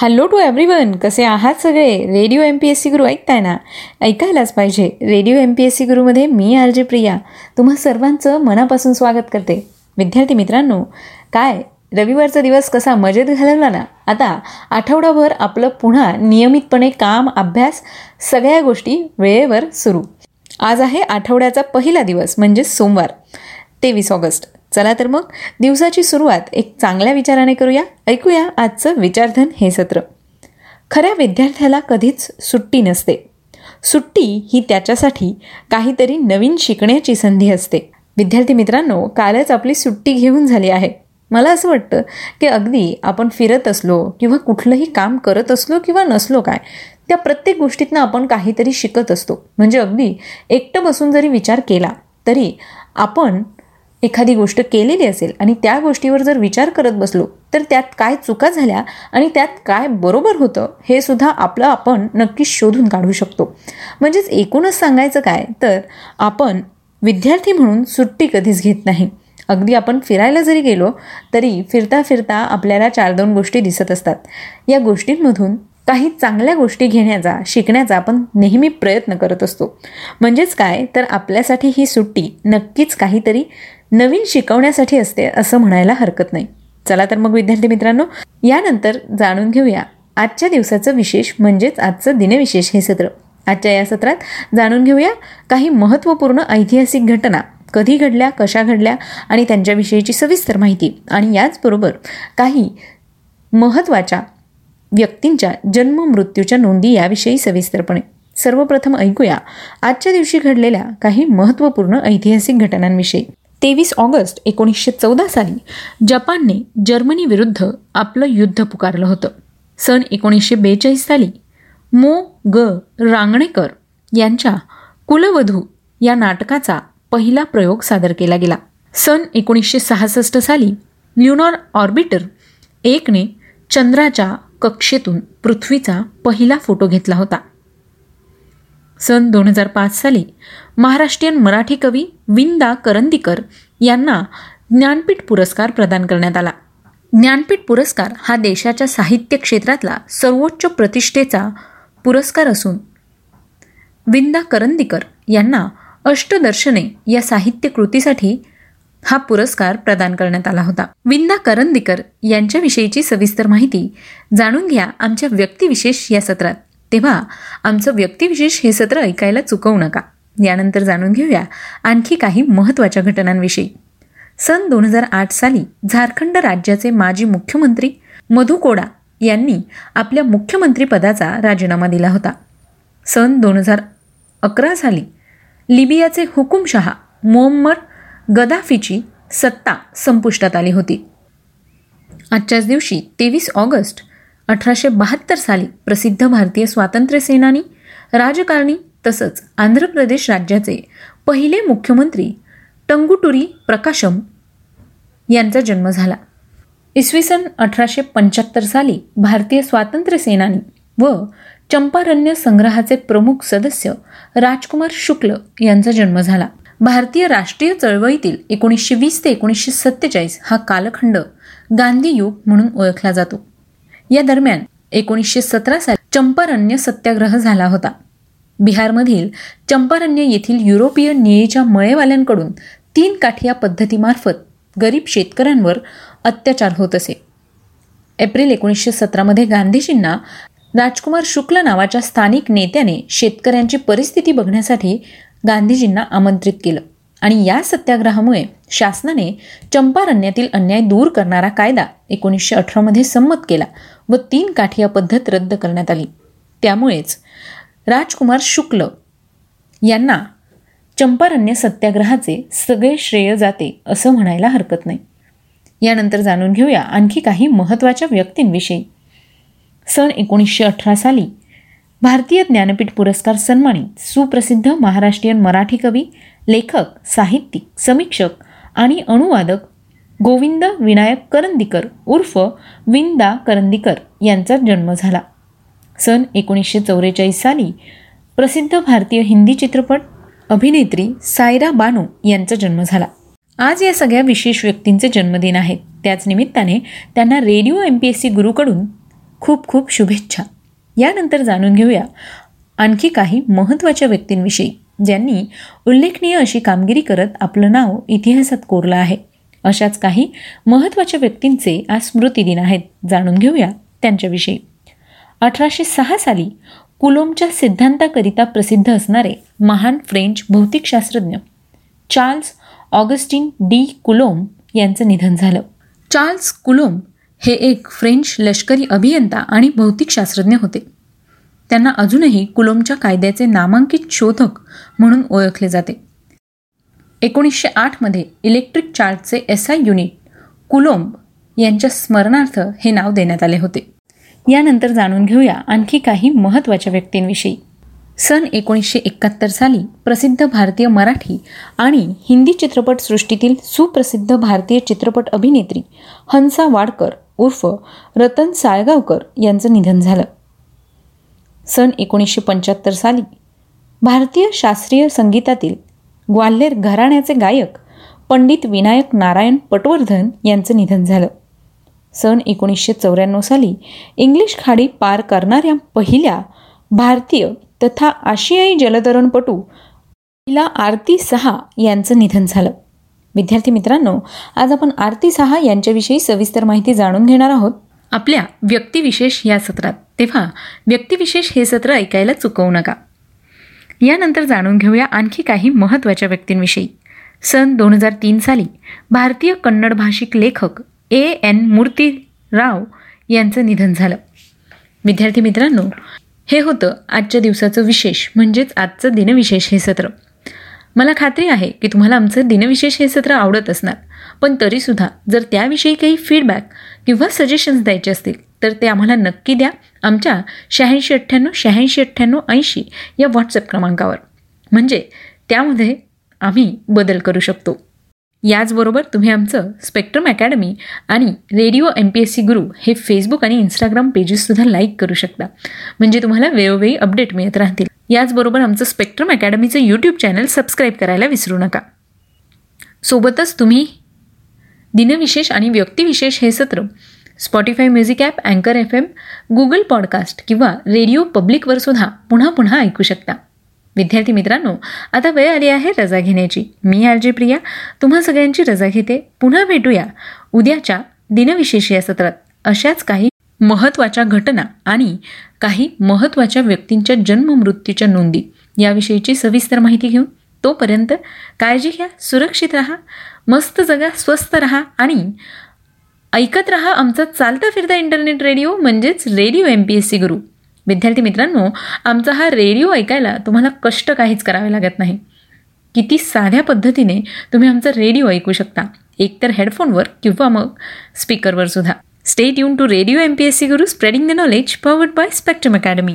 Hello to everyone कसे आहात सगळे? Radio M P S C Guru ऐकताय ना? ऐकायलाच पाहिजे. Radio M P S C गुरुमध्ये मी आर जे प्रिया. तुम्हा सर्वांचं मनापासून स्वागत करते. विद्यार्थी मित्रांनो काय? रविवारचा दिवस कसा मजेत घालवला ना? आता आठवडाभर आपलं पुन्हा नियमितपणे काम अभ्यास सगळ्या गोष्टी वेळेवर सुरू. आज आहे आठवड्याचा पहिला दिवस म्हणजे सोमवार तेवीस ऑगस्ट. चला तर मग दिवसाची सुरुवात एक चांगल्या विचाराने करूया. ऐकूया आजचं विचारधन हे सत्र. खऱ्या विद्यार्थ्याला कधीच सुट्टी नसते. सुट्टी ही त्याच्यासाठी काहीतरी नवीन शिकण्याची संधी असते. विद्यार्थी मित्रांनो कालच आपली सुट्टी घेऊन झाली आहे. मला असं वाटतं की अगदी आपण फिरत असलो किंवा कुठलंही काम करत असलो किंवा नसलो काय त्या प्रत्येक गोष्टीतनं आपण काहीतरी शिकत असतो. म्हणजे अगदी एकटं बसून जरी विचार केला तरी आपण एखादी गोष्ट केलेली असेल आणि त्या गोष्टीवर जर विचार करत बसलो तर त्यात काय चुका झाल्या आणि त्यात काय बरोबर होतं हे सुद्धा आपलं आपण नक्कीच शोधून काढू शकतो. म्हणजेच एकूणच सांगायचं काय तर आपण विद्यार्थी म्हणून सुट्टी कधीच घेत नाही. अगदी आपण फिरायला जरी गेलो तरी फिरता फिरता आपल्याला चार दोन गोष्टी दिसत असतात. या गोष्टींमधून काही चांगल्या गोष्टी घेण्याचा शिकण्याचा आपण नेहमी प्रयत्न करत असतो. म्हणजेच काय तर आपल्यासाठी ही सुट्टी नक्कीच काहीतरी नवीन शिकवण्यासाठी असते असं म्हणायला हरकत नाही. चला तर मग विद्यार्थी मित्रांनो यानंतर जाणून घेऊया आजच्या दिवसाचं विशेष म्हणजेच आजचं दिनविशेष हे सत्र. आजच्या या सत्रात जाणून घेऊया काही महत्त्वपूर्ण ऐतिहासिक घटना कधी घडल्या कशा घडल्या आणि त्यांच्याविषयीची सविस्तर माहिती आणि याचबरोबर काही महत्त्वाच्या व्यक्तींच्या जन्म मृत्यूच्या नोंदी याविषयी सविस्तरपणे. सर्वप्रथम ऐकूया आजच्या दिवशी घडलेल्या काही महत्त्वपूर्ण ऐतिहासिक घटनांविषयी. तेवीस ऑगस्ट एकोणीसशे चौदा साली जपानने जर्मनीविरुद्ध आपलं युद्ध पुकारलं होतं. सन एकोणीसशे बेचाळीस साली मो. ग. रांगणेकर यांच्या कुलवधू या नाटकाचा पहिला प्रयोग सादर केला गेला. सन एकोणीसशे सहासष्ट साली ल्युनॉर ऑर्बिटर एकने चंद्राच्या कक्षेतून पृथ्वीचा पहिला फोटो घेतला होता. सन दोन हजार पाच साली महाराष्ट्रीयन मराठी कवी विंदा करंदीकर यांना ज्ञानपीठ पुरस्कार प्रदान करण्यात आला. ज्ञानपीठ पुरस्कार हा देशाच्या साहित्य क्षेत्रातला सर्वोच्च प्रतिष्ठेचा पुरस्कार असून विंदा करंदीकर यांना अष्टदर्शने या साहित्य कृतीसाठी हा पुरस्कार प्रदान करण्यात आला होता. विंदा करंदीकर यांच्याविषयीची सविस्तर माहिती जाणून घ्या आमच्या व्यक्तिविशेष या सत्रात. तेव्हा आमचं व्यक्तिविशेष हे सत्र ऐकायला चुकवू नका. यानंतर जाणून घेऊया आणखी काही महत्त्वाच्या घटनांविषयी. सन दोन हजार आठ साली झारखंड राज्याचे माजी मुख्यमंत्री मधु कोडा यांनी आपल्या मुख्यमंत्रीपदाचा राजीनामा दिला होता. सन दोन हजार अकरा साली लिबियाचे हुकुमशहा मोहम्मद गदाफीची सत्ता संपुष्टात आली होती. आजच्याच दिवशी तेवीस ऑगस्ट अठराशे बहात्तर साली प्रसिद्ध भारतीय स्वातंत्र्य सेनानी राजकारणी तसंच आंध्र प्रदेश राज्याचे पहिले मुख्यमंत्री टंगुटुरी प्रकाशम यांचा जन्म झाला. इसवी सन अठराशे पंच्याहत्तर साली भारतीय स्वातंत्र्य सेनानी व चंपारण्य संग्रहाचे प्रमुख सदस्य राजकुमार शुक्ल यांचा जन्म झाला. भारतीय राष्ट्रीय चळवळीतील एकोणीसशे वीस ते एकोणीसशे सत्तेचाळीस हा कालखंड गांधी युग म्हणून ओळखला जातो. या दरम्यान एकोणीसशे सतरा साली चंपारण्य सत्याग्रह झाला होता. बिहारमधील चंपारण्य येथील युरोपीय नियेच्या मळेवाल्यांकडून तीन काठिया पद्धतीमार्फत गरीब शेतकऱ्यांवर अत्याचार होत असे. एप्रिल एकोणीसशे सतरामध्ये गांधीजींना राजकुमार शुक्ल नावाच्या स्थानिक नेत्याने शेतकऱ्यांची परिस्थिती बघण्यासाठी गांधीजींना आमंत्रित केलं आणि या सत्याग्रहामुळे शासनाने चंपारण्यातील अन्याय दूर करणारा कायदा एकोणीसशे अठरामध्ये संमत केला. व तीन काठिया पद्धत रद्द करण्यात आली. त्यामुळेच राजकुमार शुक्ल यांना चंपारण्य सत्याग्रहाचे सगळे श्रेय जाते असं म्हणायला हरकत नाही. यानंतर जाणून घेऊया आणखी काही महत्त्वाच्या व्यक्तींविषयी. सन एकोणीसशे अठरा साली भारतीय ज्ञानपीठ पुरस्कार सन्मानित सुप्रसिद्ध महाराष्ट्रीयन मराठी कवी लेखक साहित्यिक समीक्षक आणि अनुवादक गोविंद विनायक करंदीकर उर्फ विंदा करंदीकर यांचा जन्म झाला. सन एकोणीसशे चौवेचाळीस साली प्रसिद्ध भारतीय हिंदी चित्रपट अभिनेत्री सायरा बानू यांचा जन्म झाला. आज या सगळ्या विशेष व्यक्तींचे जन्मदिन आहेत त्याच निमित्ताने त्यांना radio M P S C गुरुकडून खूप खूप शुभेच्छा. यानंतर जाणून घेऊया आणखी काही महत्त्वाच्या व्यक्तींविषयी ज्यांनी उल्लेखनीय अशी कामगिरी करत आपलं नाव इतिहासात कोरलं आहे. अशाच काही महत्त्वाच्या व्यक्तींचे आज स्मृतिदिन आहेत जाणून घेऊया त्यांच्याविषयी. अठराशे सहा साली कुलोमच्या सिद्धांताकरिता प्रसिद्ध असणारे महान फ्रेंच भौतिकशास्त्रज्ञ चार्ल्स ऑगस्टिन डी कुलोम यांचं निधन झालं. चार्ल्स कुलोम हे एक फ्रेंच लष्करी अभियंता आणि भौतिकशास्त्रज्ञ होते. त्यांना अजूनही कुलोमच्या कायद्याचे नामांकित शोधक म्हणून ओळखले जाते. एकोणीसशे आठमध्ये इलेक्ट्रिक चार्जचे एस आय युनिट कुलोम्ब यांच्या स्मरणार्थ हे नाव देण्यात आले होते. यानंतर जाणून घेऊया आणखी काही महत्त्वाच्या व्यक्तींविषयी. सन एकोणीसशे एकाहत्तर साली प्रसिद्ध भारतीय मराठी आणि हिंदी चित्रपटसृष्टीतील सुप्रसिद्ध भारतीय चित्रपट अभिनेत्री हंसा वाडकर उर्फ रतन साळगावकर यांचं निधन झालं. सन एकोणीसशे पंच्याहत्तर साली भारतीय शास्त्रीय संगीतातील ग्वाल्हेर घराण्याचे गायक पंडित विनायक नारायण पटवर्धन यांचं निधन झालं. सन एकोणीसशे चौऱ्याण्णव साली इंग्लिश खाडी पार करणाऱ्या पहिल्या भारतीय तथा आशियाई जलतरणपटू हिला आरती सहा यांचं निधन झालं. विद्यार्थी मित्रांनो आज आपण आरती सहा यांच्याविषयी सविस्तर माहिती जाणून घेणार आहोत. आपल्या व्यक्तिविशेष या सत्रात. तेव्हा व्यक्तिविशेष हे सत्र ऐकायला चुकवू नका. यानंतर जाणून घेऊया आणखी काही महत्त्वाच्या व्यक्तींविषयी. सन दोन हजार तीन साली भारतीय कन्नड भाषिक लेखक ए. एन. मूर्ती राव यांचं निधन झालं. विद्यार्थी मित्रांनो हे होतं आजच्या दिवसाचं विशेष म्हणजेच आजचं दिनविशेष हे सत्र. मला खात्री आहे की तुम्हाला आमचं दिनविशेष हे सत्र आवडत असणार पण तरीसुद्धा जर त्याविषयी काही फीडबॅक किंवा सजेशन्स द्यायचे असतील तर ते आम्हाला नक्की द्या. आमच्या शहाऐंशी अठ्ठ्याण्णव शहाऐंशी अठ्ठ्याण्णव ऐंशी या व्हॉट्सअप क्रमांकावर. म्हणजे त्यामध्ये आम्ही बदल करू शकतो. याचबरोबर तुम्ही आमचं स्पेक्ट्रम अकॅडमी आणि radio M P S C Guru हे फेसबुक आणि इंस्टाग्राम पेजेससुद्धा लाईक करू शकता. म्हणजे तुम्हाला वेळोवेळी अपडेट मिळत राहतील. याचबरोबर आमचं स्पेक्ट्रम अकॅडमीचं यूट्यूब चॅनल सबस्क्राईब करायला विसरू नका. सोबतच तुम्ही दिनविशेष आणि व्यक्तिविशेष हे सत्र स्पॉटीफाय म्युझिक ॲप अँकर एफ एम गुगल पॉडकास्ट किंवा रेडिओ पब्लिकवर सुद्धा पुन्हा पुन्हा ऐकू शकता. विद्यार्थी मित्रांनो आता वेळ आली आहे रजा घेण्याची. मी आर जे प्रिया. तुम्हा सगळ्यांची रजा घेते. पुन्हा भेटूया उद्याच्या दिनविशेष या सत्रात. अशाच काही महत्त्वाच्या घटना आणि काही महत्त्वाच्या व्यक्तींच्या जन्म मृत्यूच्या नोंदी याविषयीची सविस्तर माहिती घेऊन तोपर्यंत काळजी घ्या सुरक्षित राहा मस्त जगा स्वस्त राहा आणि ऐकत रहा आमचा चालता फिरता इंटरनेट रेडिओ म्हणजेच radio M P S C Guru. विद्यार्थी मित्रांनो आमचा हा रेडिओ ऐकायला तुम्हाला कष्ट काहीच करावे लागत नाही. किती साध्या पद्धतीने तुम्ही आमचा रेडिओ ऐकू शकता. एकतर हेडफोनवर किंवा मग स्पीकरवर सुद्धा. Stay युन to radio M P S C Guru spreading the knowledge powered by spectrum academy